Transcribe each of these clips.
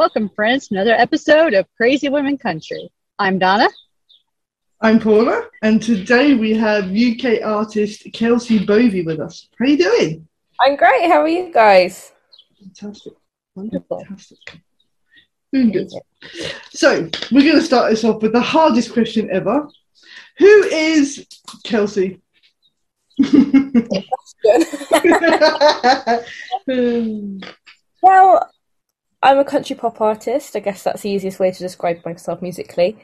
Welcome, friends, to another episode of Crazy Women Country. I'm Donna. I'm Paula, and today we have UK artist Kelsey Bovey with us. How are you doing? I'm great. How are you guys? Fantastic. Wonderful. Fantastic. Doing good. So, we're going to start this off with the hardest question ever. Who is Kelsey? well, I'm a country pop artist. I guess that's the easiest way to describe myself musically.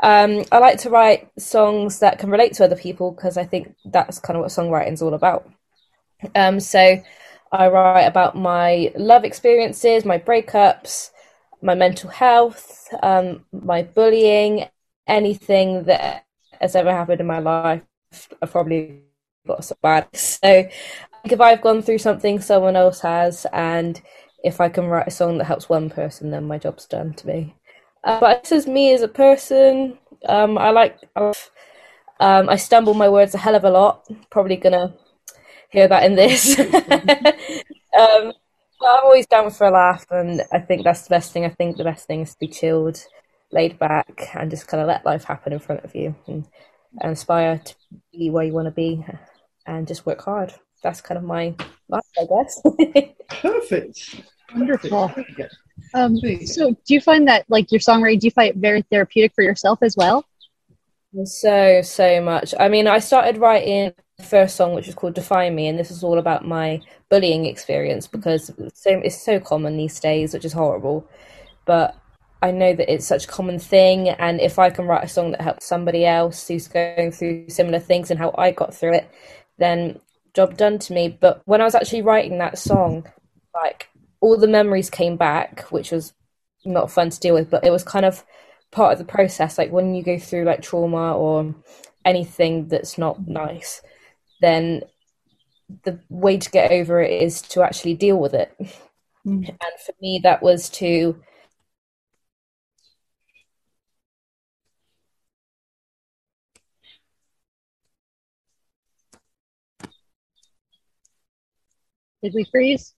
Um, I like to write songs that can relate to other people because I think that's kind of what songwriting is all about. Um, so I write about my love experiences, my breakups, my mental health, um, my bullying, anything that has ever happened in my life. I've probably got so bad. So if I've gone through something someone else has and if I can write a song that helps one person, then my job's done to me. Uh, but this is me as a person. Um, I like, um, I stumble my words a hell of a lot. Probably gonna hear that in this. um, but I'm always down for a laugh, and I think that's the best thing. I think the best thing is to be chilled, laid back, and just kind of let life happen in front of you, and, and aspire to be where you want to be, and just work hard. That's kind of my life, I guess. Perfect. Wonderful. Um, so, do you find that, like your songwriting, do you find it very therapeutic for yourself as well? So, so much. I mean, I started writing the first song, which was called Define Me, and this is all about my bullying experience because it's so, it's so common these days, which is horrible. But I know that it's such a common thing, and if I can write a song that helps somebody else who's going through similar things and how I got through it, then job done to me. But when I was actually writing that song, like all the memories came back, which was not fun to deal with, but it was kind of part of the process. Like when you go through like trauma or anything that's not nice, then the way to get over it is to actually deal with it. Mm. And for me, that was to Did we freeze?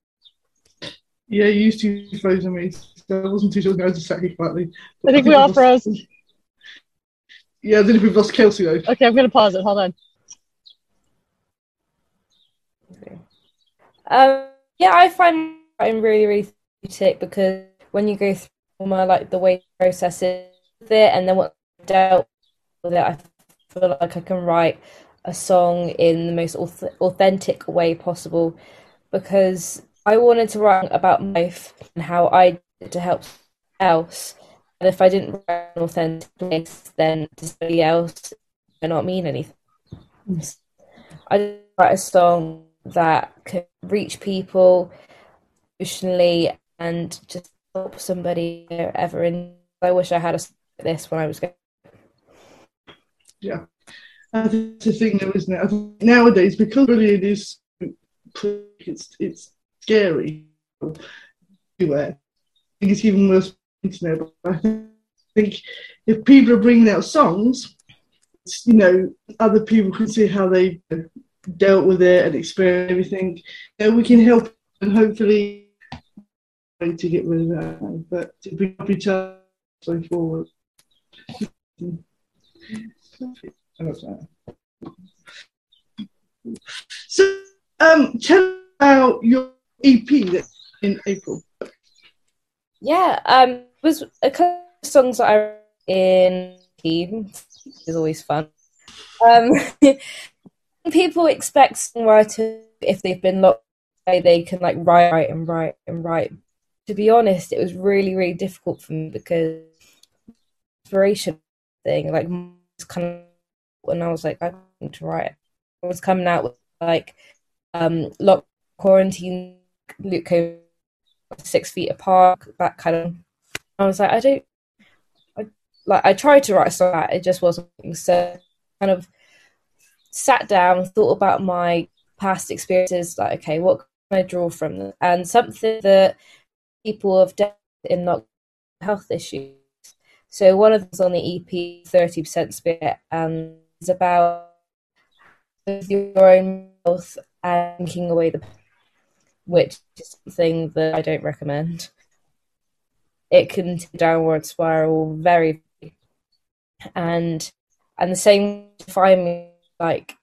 Yeah, you used to froze on me. So I wasn't too sure I was just sat here quietly. I think, we all froze. Yeah, I don't we've lost Kelsey though. Okay, I'm going to pause it. Hold on. Um, yeah, I find I'm really, really therapeutic because when you go through my like the way process it and then what I dealt with it, I feel like I can write a song in the most authentic way possible because I wanted to write about life and how I did to help else. And if I didn't write an authentic place, then to somebody else may not mean anything. I just write a song that could reach people emotionally and just help somebody ever in. I wish I had a like this when I was going. Yeah, that's the thing, though, isn't it? nowadays, because bullying is it's it's scary everywhere. I think it's even worse internet. But I think if people are bringing out songs, you know, other people can see how they dealt with it and experienced everything. You know, we can help and hopefully to get rid of that, but to bring up each other going forward. So, um, tell about your EP in April. Yeah, um, was a couple of songs that I wrote in is always fun. Um, people expect songwriters if they've been locked they can like write and write and write. To be honest, it was really really difficult for me because inspiration thing like kind of when I was like I want to write. I was coming out with like um lock quarantine Luke came six feet apart, that kind of. I was like, I don't, I like I tried to write a song that it just wasn't so kind of sat down, thought about my past experiences, like okay, what can I draw from them? And something that people have dealt in not health issues. So one of them is on the EP, thirty percent spirit, and it's about your own health and away the, which is something that I don't recommend. It can downward spiral very, and and the same find me like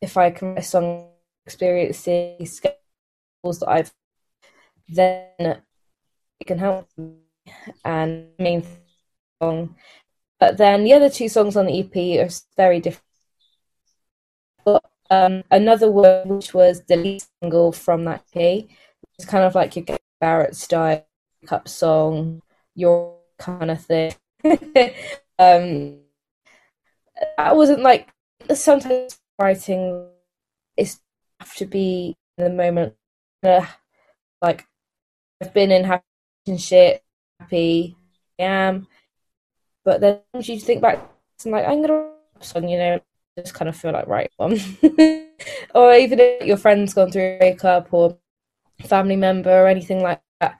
if I can rest on experiences skills that I've then it can help me and main song. But then the other two songs on the EP are very different. But um, another one which was the lead single from that EP, it's kind of like your Barrett style cup song, your kind of thing. um, I wasn't like sometimes writing is have to be in the moment. Uh, like I've been in happy shit, happy, I am, but then you think back and like I'm gonna song, you know, just kind of feel like right one, or even if your friend's gone through a breakup or family member or anything like that,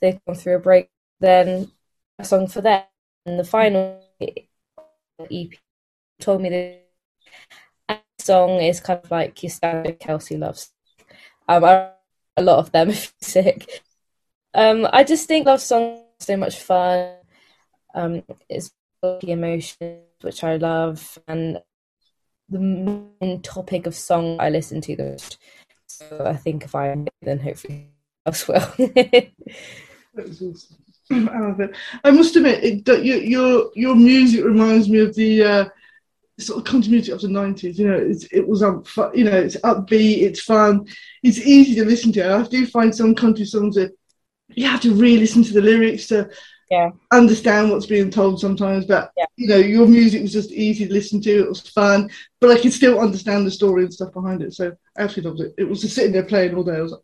they've gone through a break, then a song for them. And the final EP told me that song is kind of like your standard Kelsey loves. Um, I, a lot of them if sick. Um, I just think love songs so much fun. Um, it's the emotions which I love, and the main topic of song I listen to the most. So I think if I then hopefully else will. I love it. I must admit, it, your your your music reminds me of the uh, sort of continuity of the nineties. You know, it was um, you know, it's upbeat, it's fun, it's easy to listen to. I do find some country songs that you have to re-listen to the lyrics to yeah. understand what's being told sometimes. But yeah. you know, your music was just easy to listen to. It was fun, but I could still understand the story and stuff behind it. So I absolutely loved it. It was just sitting there playing all day. I was like,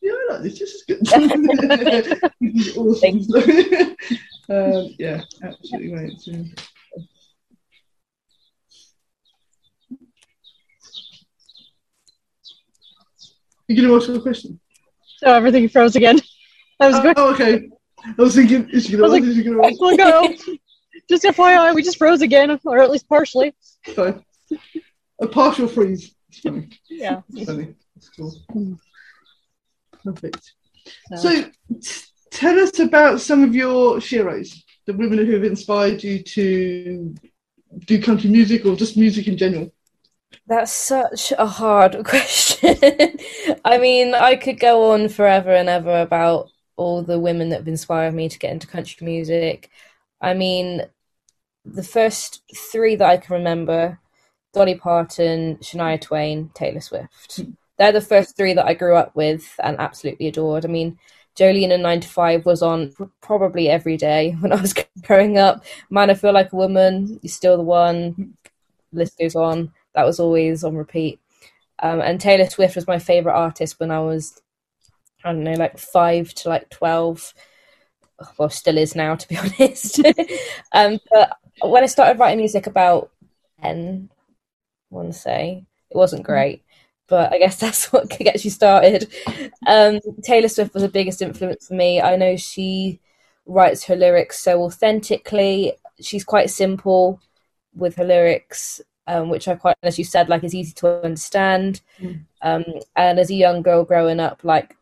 yeah, I like this. This is good. this is awesome. um, yeah, absolutely great. So, you gonna ask a question? So everything froze again. I was Oh, going. oh, okay. I was thinking, is she I was gonna like, ask? Is she gonna ask? Let go. Just FYI, we just froze again, or at least partially. Fine. A partial freeze. It's funny. Yeah. It's funny. It's cool. Mm. Perfect. So, So, t- tell us about some of your sheroes, the women who have inspired you to do country music or just music in general. That's such a hard question. I mean, I could go on forever and ever about all the women that have inspired me to get into country music. I mean, the first three that I can remember Dolly Parton, Shania Twain, Taylor Swift. They're the first three that I grew up with and absolutely adored. I mean, Jolene and 9 to 5 was on probably every day when I was growing up. Man, I Feel Like a Woman, You're Still the One, list goes on. That was always on repeat. Um, and Taylor Swift was my favorite artist when I was, I don't know, like five to like 12. Well, still is now, to be honest. um, but when I started writing music about 10, I want to say, it wasn't great. But I guess that's what gets you started. Um, Taylor Swift was the biggest influence for me. I know she writes her lyrics so authentically. She's quite simple with her lyrics um, which I quite, as you said, like is easy to understand. Mm. Um, and as a young girl growing up, like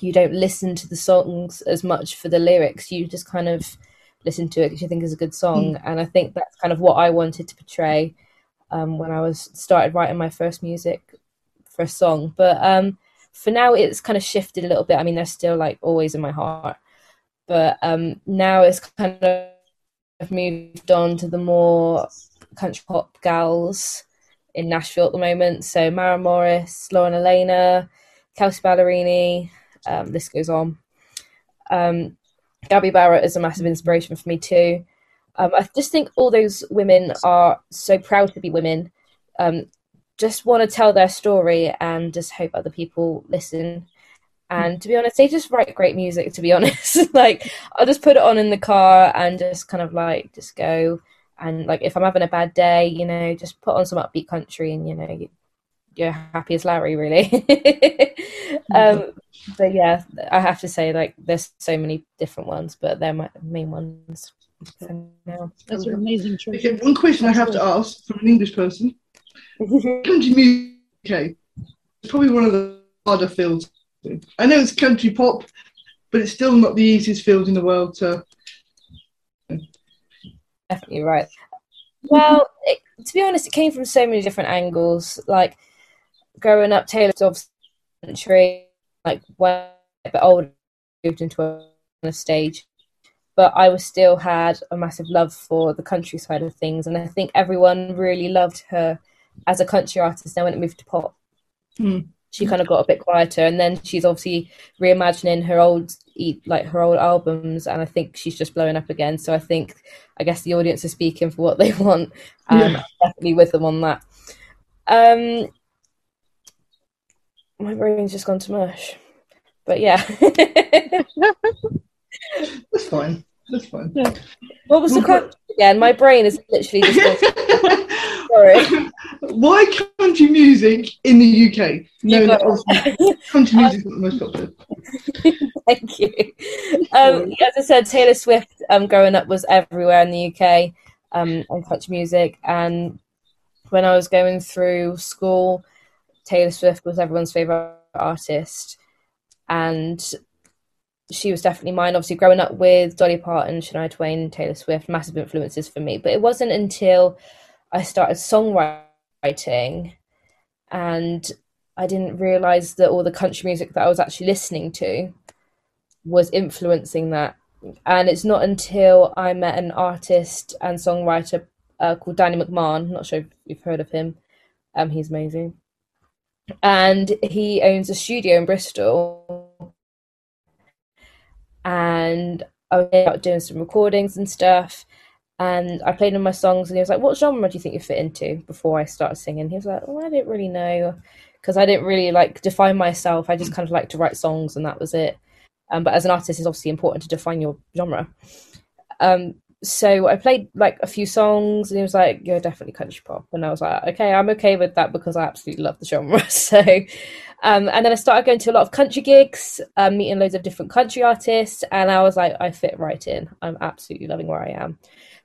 you don't listen to the songs as much for the lyrics. You just kind of listen to it because you think it's a good song. Mm. And I think that's kind of what I wanted to portray um, when I was started writing my first music for a song. But um, for now, it's kind of shifted a little bit. I mean, they're still like always in my heart, but um, now it's kind of moved on to the more country pop gals in Nashville at the moment. So Maren Morris, Lauren Alaina, Kelsea Ballerini, um, this goes on. Um, Gabby Barrett is a massive inspiration for me too. Um, I just think all those women are so proud to be women. Um, just want to tell their story and just hope other people listen. And to be honest, they just write great music. To be honest, like I'll just put it on in the car and just kind of like just go. And like if I'm having a bad day, you know, just put on some upbeat country, and you know, you're happy as Larry, really. um, but yeah, I have to say, like, there's so many different ones, but they're my main ones. That's an amazing choice. Okay, one question I have to ask from an English person: Country music, okay, it's probably one of the harder fields. I know it's country pop, but it's still not the easiest field in the world to. Definitely right. Well, it, to be honest, it came from so many different angles. Like growing up, Taylor Swift's country, like when a bit older, moved into a, stage, but I was still had a massive love for the countryside of things, and I think everyone really loved her as a country artist. Now when it moved to pop, Hmm. she kind of got a bit quieter, and then she's obviously reimagining her old like her old albums, and I think she's just blowing up again. So I think I guess the audience is speaking for what they want. Um, Yeah. Definitely with them on that. Um, my brain's just gone to mush. But yeah. That's fine. That's fine. what was the question again? My brain is literally just gone. Sorry. Why country music in the UK? No, You no, country music is not the most popular. Thank you. Um, as I said, Taylor Swift um, growing up was everywhere in the UK um, on country music. And when I was going through school, Taylor Swift was everyone's favourite artist. And she was definitely mine. Obviously, growing up with Dolly Parton, Shania Twain, Taylor Swift, massive influences for me. But it wasn't until I started songwriting and I didn't realize that all the country music that I was actually listening to was influencing that. And it's not until I met an artist and songwriter uh, called Danny McMahon. Not sure if you've heard of him. Um, he's amazing, and he owns a studio in Bristol. And I was out doing some recordings and stuff. And I played him my songs, and he was like, "What genre do you think you fit into?" Before I started singing, he was like, "Oh, I didn't really know." because I didn't really like define myself. I just kind of like to write songs and that was it. Um, but as an artist, it's obviously important to define your genre. Um, so I played like a few songs and he was like, You're definitely country pop. And I was like, Okay, I'm okay with that because I absolutely love the genre. So, um, and then I started going to a lot of country gigs, um, meeting loads of different country artists. And I was like, I fit right in. I'm absolutely loving where I am.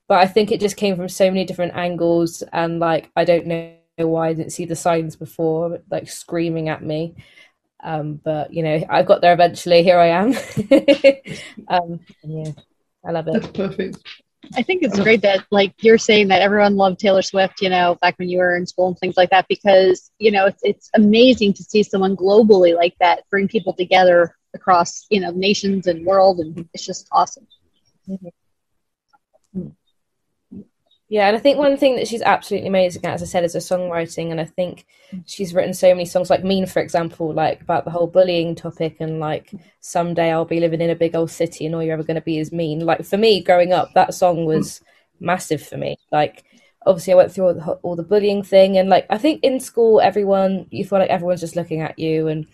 But I think it just came from so many different angles. And like, I don't know why I didn't see the signs before, like screaming at me. Um, but you know, I got there eventually. Here I am. um, yeah, I love That's it. perfect. I think it's great that like you're saying that everyone loved Taylor Swift, you know, back when you were in school and things like that, because you know it's it's amazing to see someone globally like that bring people together across you know nations and world, and it's just awesome. Mm-hmm. Yeah, and I think one thing that she's absolutely amazing at, as I said, is her songwriting. And I think she's written so many songs, like Mean, for example, like about the whole bullying topic, and like someday I'll be living in a big old city, and all you're ever going to be is mean. Like for me, growing up, that song was massive for me. Like obviously, I went through all the, all the bullying thing, and like I think in school, everyone you feel like everyone's just looking at you, and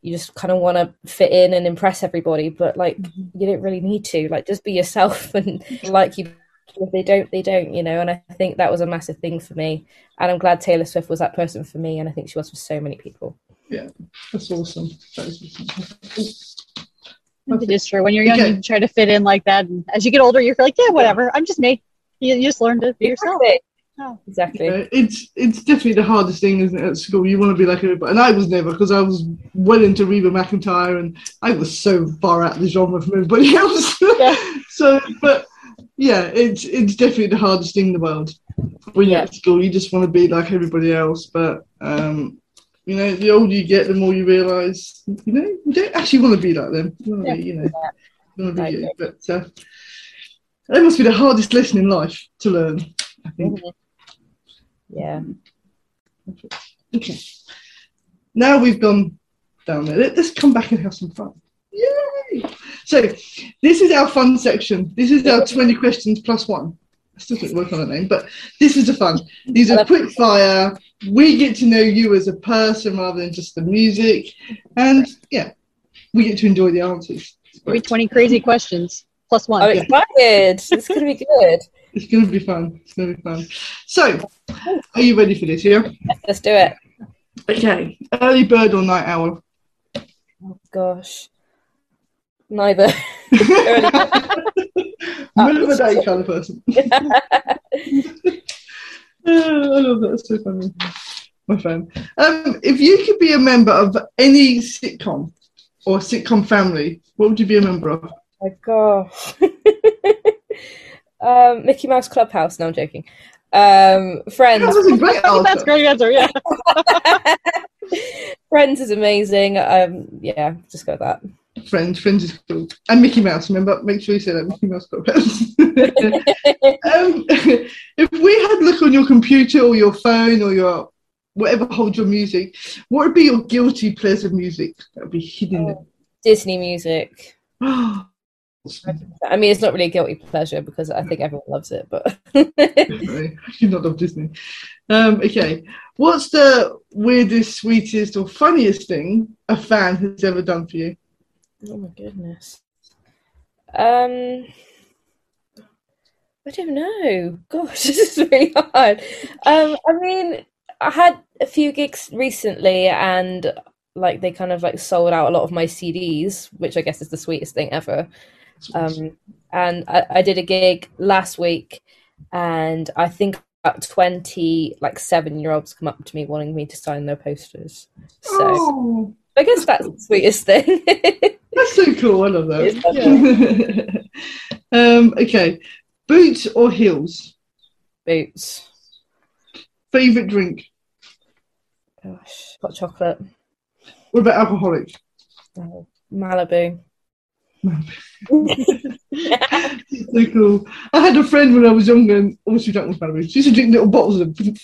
you just kind of want to fit in and impress everybody, but like mm-hmm. you don't really need to. Like just be yourself, and like you if they don't, they don't, you know. And I think that was a massive thing for me. And I'm glad Taylor Swift was that person for me. And I think she was for so many people. Yeah, that's awesome. That is awesome. It is true. When you're young, Okay. you try to fit in like that, and as you get older, you're like, yeah, whatever. I'm just me. You, you just learn to be yourself. Oh. Exactly. Yeah, it's it's definitely the hardest thing, isn't it, at school? You want to be like everybody, and I was never because I was well into Reba McEntire, and I was so far out of the genre from everybody else. Yeah. so, but yeah, it's it's definitely the hardest thing in the world. When you're Yeah. at school, you just want to be like everybody else, but um, you know, the older you get, the more you realise, you know, you don't actually want to be like them. You want to be, you know, you want to be you. But uh, that must be the hardest lesson in life to learn. I think. Yeah. Okay. Now we've gone down there. Let- Let's come back and have some fun. Yay! So this is our fun section. This is our 20 questions plus one. I still didn't work on the name, but this is the fun. These are quick fire. We get to know you as a person rather than just the music. And yeah, we get to enjoy the answers. Maybe 20 crazy questions plus one. I'm excited. It's going to be good. It's going to be fun. It's going to be fun. So, are you ready for this? Yeah. Let's do it. Okay. Early bird or night owl? Oh, gosh. Neither. Middle of the day kind of person. Oh, I love that. It's so funny. My friend. Um, if you could be a member of any sitcom or sitcom family, what would you be a member of? my gosh. um, Mickey Mouse Clubhouse. No, I'm joking. Um, Friends. That was a great That's a great answer. Yeah. Friends is amazing. Um, yeah, just go with that. Friends, Friends is cool. And Mickey Mouse, remember? Make sure you say that Mickey Mouse Clubhouse. um, if we had look on your computer or your phone or your whatever holds your music, what would be your guilty pleasure music that would be hidden? Disney music. Oh, I mean, it's not really a guilty pleasure because I think everyone loves it, but should not love Disney. Um, okay. What's the weirdest, sweetest, or funniest thing a fan has ever done for you? Oh my goodness. Um, I don't know. Gosh, this is really hard. Um, I mean, I had a few gigs recently, and like they kind of like sold out a lot of my CDs, which I guess is the sweetest thing ever. Um, and I, I did a gig last week, and I think about twenty like seven year olds come up to me wanting me to sign their posters. So oh, I guess that's the sweetest thing. that's so cool. I love that. um, okay. Boots or heels? Boots. Favorite drink? Gosh, hot chocolate. What about alcoholic? Oh, Malibu. so cool. I had a friend when I was younger and all she drank was Malibu. She used to drink little bottles of them.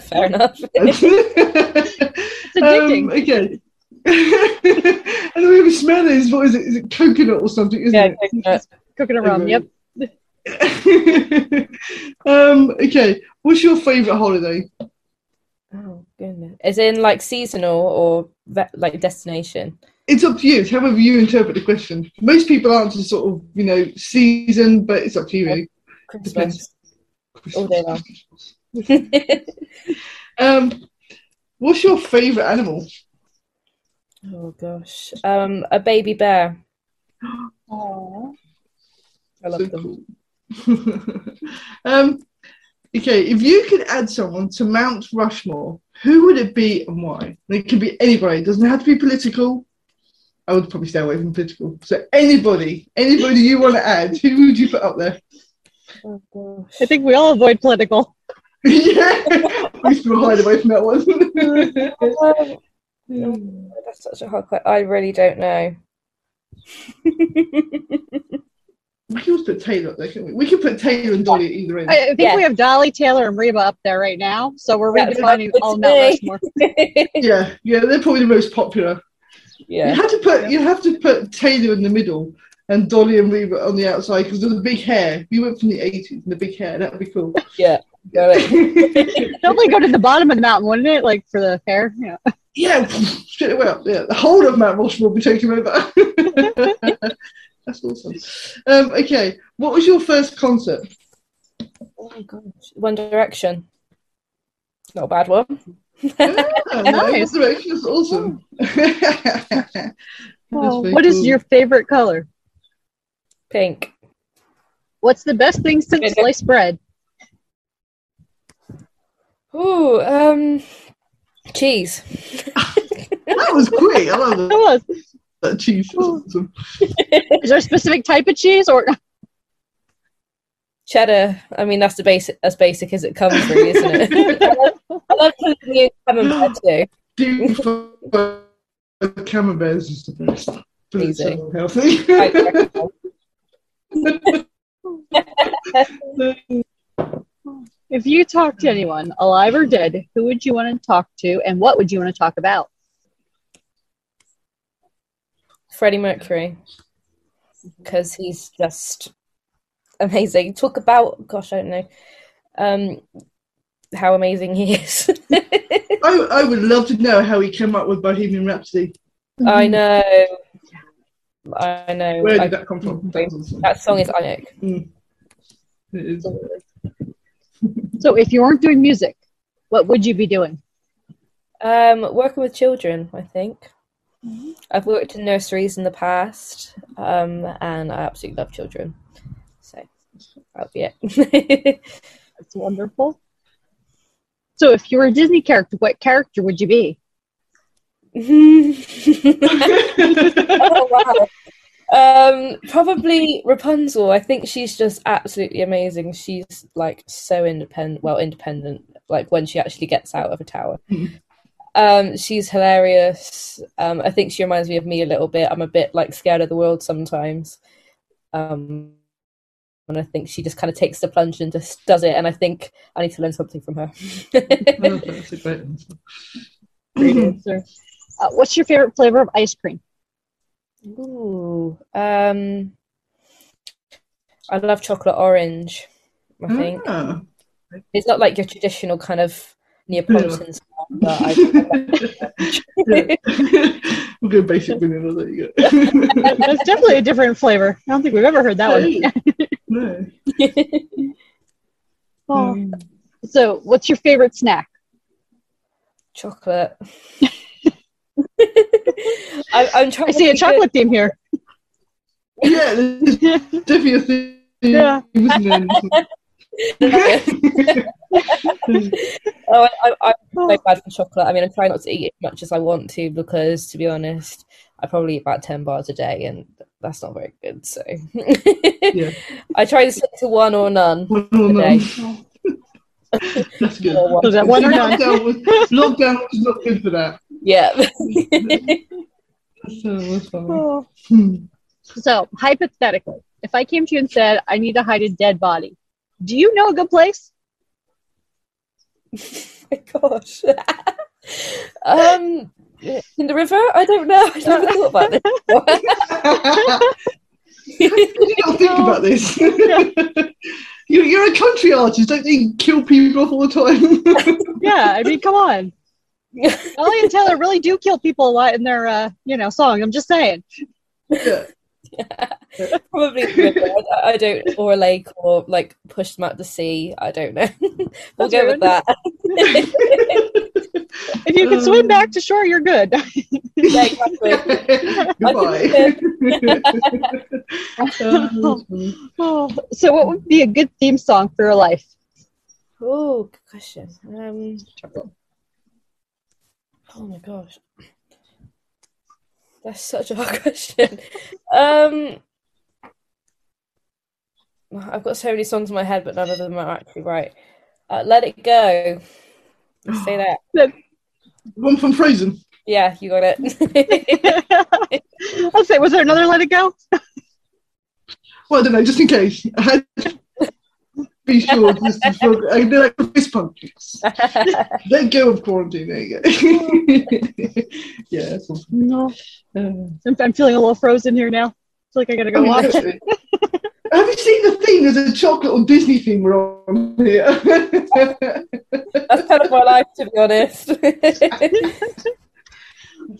Fair enough. It's addicting. um, okay. and the way we smell it is what is it? Is it coconut or something? Isn't yeah, it? coconut. Coconut rum. Yep. um, okay. What's your favourite holiday? Oh goodness. Is in like seasonal or ve- like destination? It's up to you. It's however you interpret the question. Most people answer sort of, you know, season, but it's up to you. Really. Christmas. All day long. Um, what's your favourite animal? oh gosh. Um, a baby bear. Aww. I love So them. cool. um, okay, if you could add someone to Mount Rushmore, who would it be and why? And It could be anybody. It doesn't have to be political. I would probably stay away from political. So anybody, anybody you want to add, who would you put up there? Oh gosh. I think we all avoid political. yeah, we should hide away from that one. That's such a hard question. I really don't know. we can always put Taylor up there, can we? We can put Taylor and Dolly at either end. I, I think Yeah. we have Dolly, Taylor, and Reba up there right now. So we're That's redefining all to Mount. Rushmore. yeah, yeah, they're probably the most popular. Yeah, You have to put you have to put Taylor in the middle and Dolly and Reba on the outside because of the big hair. We went from the eighties and the big hair. That would be cool. Yeah. Go it. Definitely go to the bottom of the mountain, wouldn't it? Like for the hair. Yeah. yeah, straight away up. Yeah, the whole of Mount Rushmore will be taken over. That's awesome. Um, okay, what was your first concert? Oh my gosh. One Direction. Not a bad one. Ah, Nice. nice. That's awesome. Oh, very what is cool. your favorite color? Pink. What's the best thing since sliced bread? Ooh, um, cheese. That was quick. I love That that. was. that cheese. That's awesome. Is there a specific type of cheese or Cheddar. I mean, that's the basic, as basic as it comes, really, isn't it? I love, I love the camembert too. Deep fried camemberts is the best. But it's Easy. so healthy. If you talk to anyone, alive or dead, who would you want to talk to and what would you want to talk about? Freddie Mercury, because he's just amazing. Talk about, gosh, I don't know, um, how amazing he is. I, I would love to know how he came up with Bohemian Rhapsody. I know. I know. Where I- did that come from? That was awesome. that song is iconic. It is. So if you weren't doing music, what would you be doing? Um, working with children, I think. I've worked in nurseries in the past, um, and I absolutely love children. So that'll be it. That's wonderful. So if you were a Disney character, what character would you be? oh, wow. Um, probably Rapunzel. I think she's just absolutely amazing. She's like so independent, well, independent. Like when she actually gets out of a tower, um, she's hilarious. Um, I think she reminds me of me a little bit. I'm a bit like scared of the world sometimes, um, and I think she just kind of takes the plunge and just does it. And I think I need to learn something from her. That's a great answer. Great answer. Uh, what's your favorite flavor of ice cream? Ooh, um, I love chocolate orange. I think. Ah. It's not like your traditional kind of Neapolitan style, but I, Yeah. we'll go basic vanilla. There you go. That's definitely a different flavor. I don't think we've ever heard that one. no. Oh. So, what's your favorite snack? chocolate. I, I'm trying. I to see a think chocolate theme here. Yeah, there's definitely a thing. Yeah. Oh, I, I, I'm so oh. bad for chocolate. I mean, I'm trying not to eat as much as I want to because, to be honest, I probably eat about ten bars a day, and that's not very good. So, Yeah. I try to stick to one or none. One or Today. none. That's good. Or. Was that one or none? Lockdown was, lockdown was not good for that. Yeah. So it was fine. Oh. So, hypothetically, if I came to you and said, I need to hide a dead body, do you know a good place? my gosh. um, in the river? I don't know. I never thought about this. you got to think about this. You're, you're a country artist. Don't you kill people off all the time? Yeah, I mean, come on. Ellie and Taylor really do kill people a lot in their, uh, you know, song. I'm just saying. yeah. Probably the river. I, I don't, or a lake, or like push them out to sea. I don't know. we'll That's go rude. with that. If you can swim back to shore, you're good. yeah, exactly. Goodbye. Oh, Oh, so, what would be a good theme song for your life? Oh, good question. Um, oh my gosh, that's such a hard question. Um, I've got so many songs in my head, but none of them are actually right. Uh, Let It Go. Let's say that. One from Frozen. Yeah, you got it. I'll say, was there another Let It Go? Well, I don't know, just in case. I had to be sure. Just to feel, I did like a fist pump. Let go of quarantine. There you go. yeah, that's awesome. No. Uh, I'm, I'm feeling a little frozen here now. I feel like I gotta go Oh, watch it. Have you seen the theme? There's a chocolate or Disney theme we're on here. That's kind of my life, to be honest.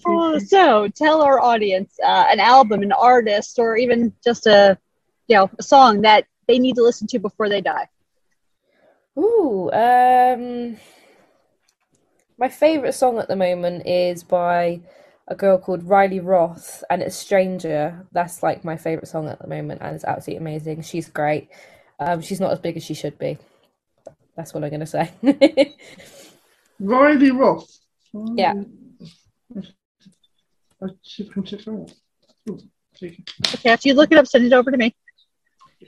Oh, so tell our audience uh, an album, an artist, or even just a you know a song that they need to listen to before they die. Ooh, um, my favorite song at the moment is by a girl called Riley Roth, and it's Stranger. That's like my favorite song at the moment, and it's absolutely amazing. She's great. Um, she's not as big as she should be. That's what I'm gonna say. Riley Roth. Yeah. I should come check her out. Ooh, take it. Okay, after you look it up, send it over to me.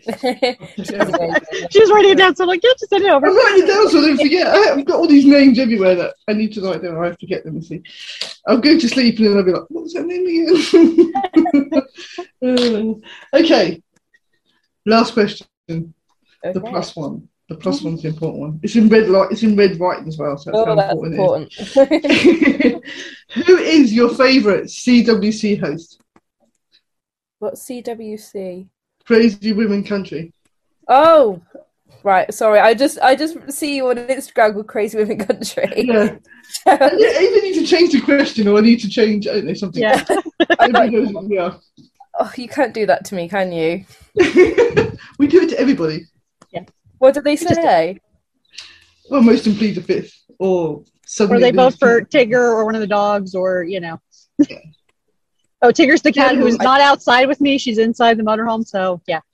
She's amazing. She was writing it down, so I'm like, yeah, just send it over. I'm writing it down so I don't forget. I- I've got all these names everywhere that I need to write down. I forget them. You see, I'll go to sleep and then I'll be like, "What was that name again?" Uh, okay. Last question. The plus one. The plus one's the important one. It's in red light. It's in red writing as well. So that's Oh, how that's important it is. important. Who is your favourite CWC host? What's CWC? Crazy Women Country. Oh, Right, sorry. I just I just see you on Instagram with Crazy Women Country. Yeah. I either need to change the question or I need to change, I don't know, something. Yeah. Everybody knows what. Oh, you can't do that to me, can you? we do it to everybody. Yeah. What did they say? Well, most in plead the fifth. Or Or suddenly. they vote for people- Tigger or one of the dogs or, you know. Oh, Tigger's the cat Yeah, who's I- not outside with me. She's inside the motorhome. So, yeah.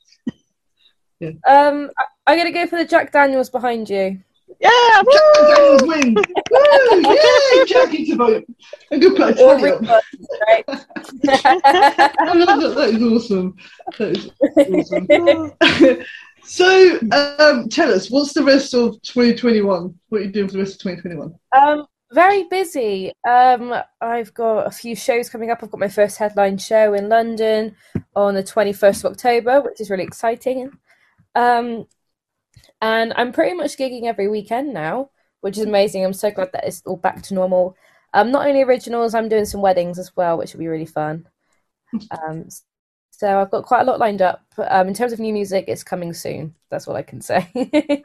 Um, I, I'm gonna go for the Jack Daniels behind you. Yeah. woo! Jack Daniels win! Woo! Yay! Jackie to vote. A good place. Or Tally Rick up. Right? I love that. That is awesome. That is awesome. so, um, tell us, what's the rest of 2021? What are you doing for the rest of 2021? Um, very busy. Um, I've got a few shows coming up. I've got my first headline show in London on the 21st of October, which is really exciting. Um, and I'm pretty much gigging every weekend now, which is amazing. I'm so glad that it's all back to normal. Um, not only originals, I'm doing some weddings as well, which will be really fun. Um, so I've got quite a lot lined up. Um, in terms of new music, it's coming soon. That's what I can say.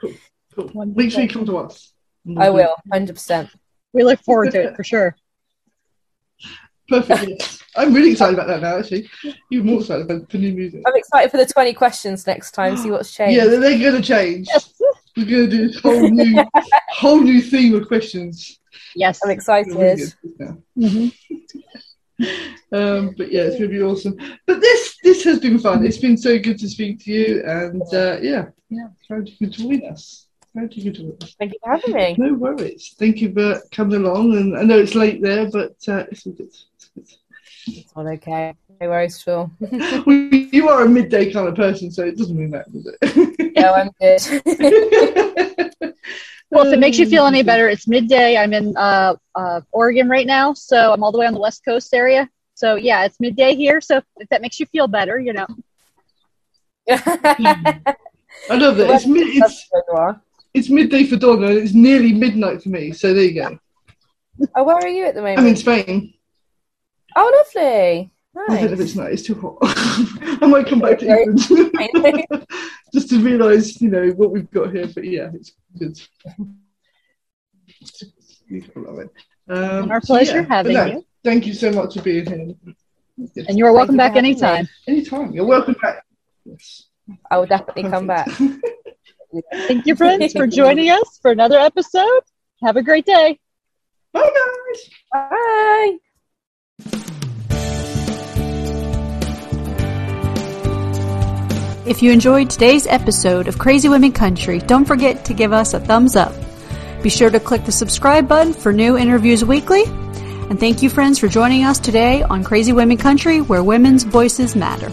Cool. Make sure you come to us. I will, 100%. We look forward to it for sure. Perfect. I'm really excited about that now, actually. Even more excited about the new music. I'm excited for the 20 questions next time, see what's changed. Yeah, they're, they're going to change. Yes. We're going to do this whole new, whole new theme of questions. Yes. I'm It's really excited. good now. Mhm. Um, but yeah, it's going to be awesome. But this this has been fun. It's been so good to speak to you, and uh, yeah, yeah, glad you could join us. Glad you could join. Thank you for having me. No worries. Thank you for coming along, and I know it's late there, but uh, it's all good. It's. It's all okay. No worries, Phil. Well, you are a midday kind of person, so it doesn't mean that, does it? yeah, I'm good. Well, if it makes you feel any better, it's midday. I'm in uh, uh, Oregon right now, so I'm all the way on the West Coast area. So yeah, it's midday here. So if, if that makes you feel better, you know, I love that. It's mid, it's it's midday for Donna, and it's nearly midnight for me. So there you go. oh, where are you at the moment? I'm in moment? Spain. Oh, lovely. I don't know if it's nice. It's too hot. I might come back to England just to realise, you know, what we've got here. But yeah, it's good. I love it. Um, Our so pleasure yeah, having no, you. Thank you so much for being here. Yes. and you are welcome you back for me. anytime. Anytime. You're welcome back. Yes. I will definitely come back. Perfect. Thank you, friends, for joining us for another episode. Have a great day. Bye, guys. Bye. If you enjoyed today's episode of Crazy Women Country, don't forget to give us a thumbs up. Be sure to click the subscribe button for new interviews weekly. And thank you, friends, for joining us today on Crazy Women Country, where women's voices matter.